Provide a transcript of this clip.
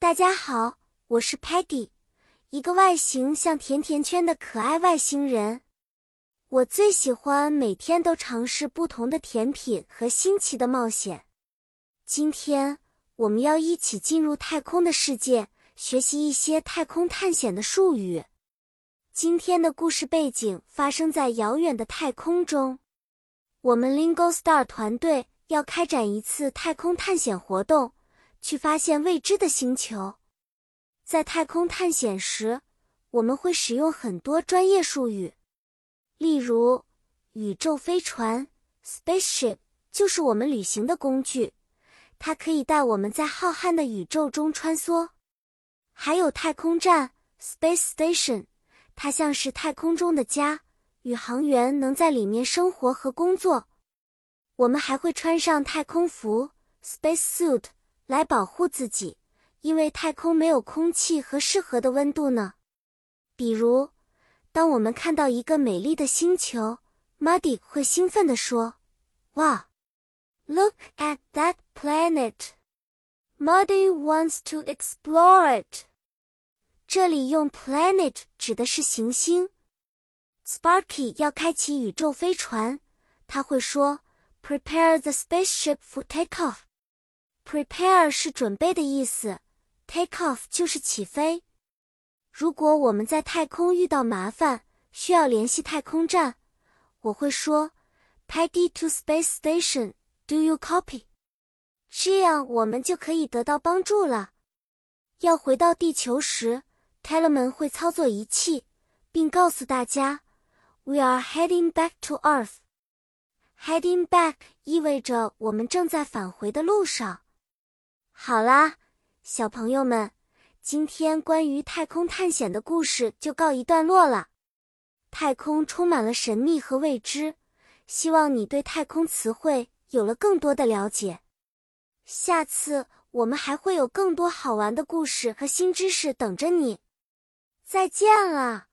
大家好，我是 Peggy，一个外形像甜甜圈的可爱外星人。我最喜欢每天都尝试不同的甜品和新奇的冒险。今天我们要一起进入太空的世界，学习一些太空探险的术语。今天的故事背景发生在遥远的太空中，我们 Lingo Star 团队要开展一次太空探险活动，去发现未知的星球。在太空探险时，我们会使用很多专业术语。例如，宇宙飞船 （spaceship） 就是我们旅行的工具，它可以带我们在浩瀚的宇宙中穿梭。还有太空站 （space station），它像是太空中的家，宇航员能在里面生活和工作。我们还会穿上太空服 （space suit） 来保护自己，因为太空没有空气和适合的温度呢。比如。当我们看到一个美丽的星球，Muddy 会兴奋地说：“哇，Look at that planet! Muddy wants to explore it.” 这里用 planet 指的是行星。Sparky 要开启宇宙飞船，他会说：“Prepare the spaceship for takeoff.” Prepare 是准备的意思，Takeoff 就是起飞。如果我们在太空遇到麻烦，需要联系太空站，我会说：“Peggy to space station, do you copy？” 这样我们就可以得到帮助了。要回到地球时，Telemann 会操作仪器，并告诉大家：“We are heading back to Earth.” Heading back 意味着我们正在返回的路上。好啦，小朋友们。今天关于太空探险的故事就告一段落了。太空充满了神秘和未知，希望你对太空词汇有了更多的了解。下次我们还会有更多好玩的故事和新知识等着你。再见了。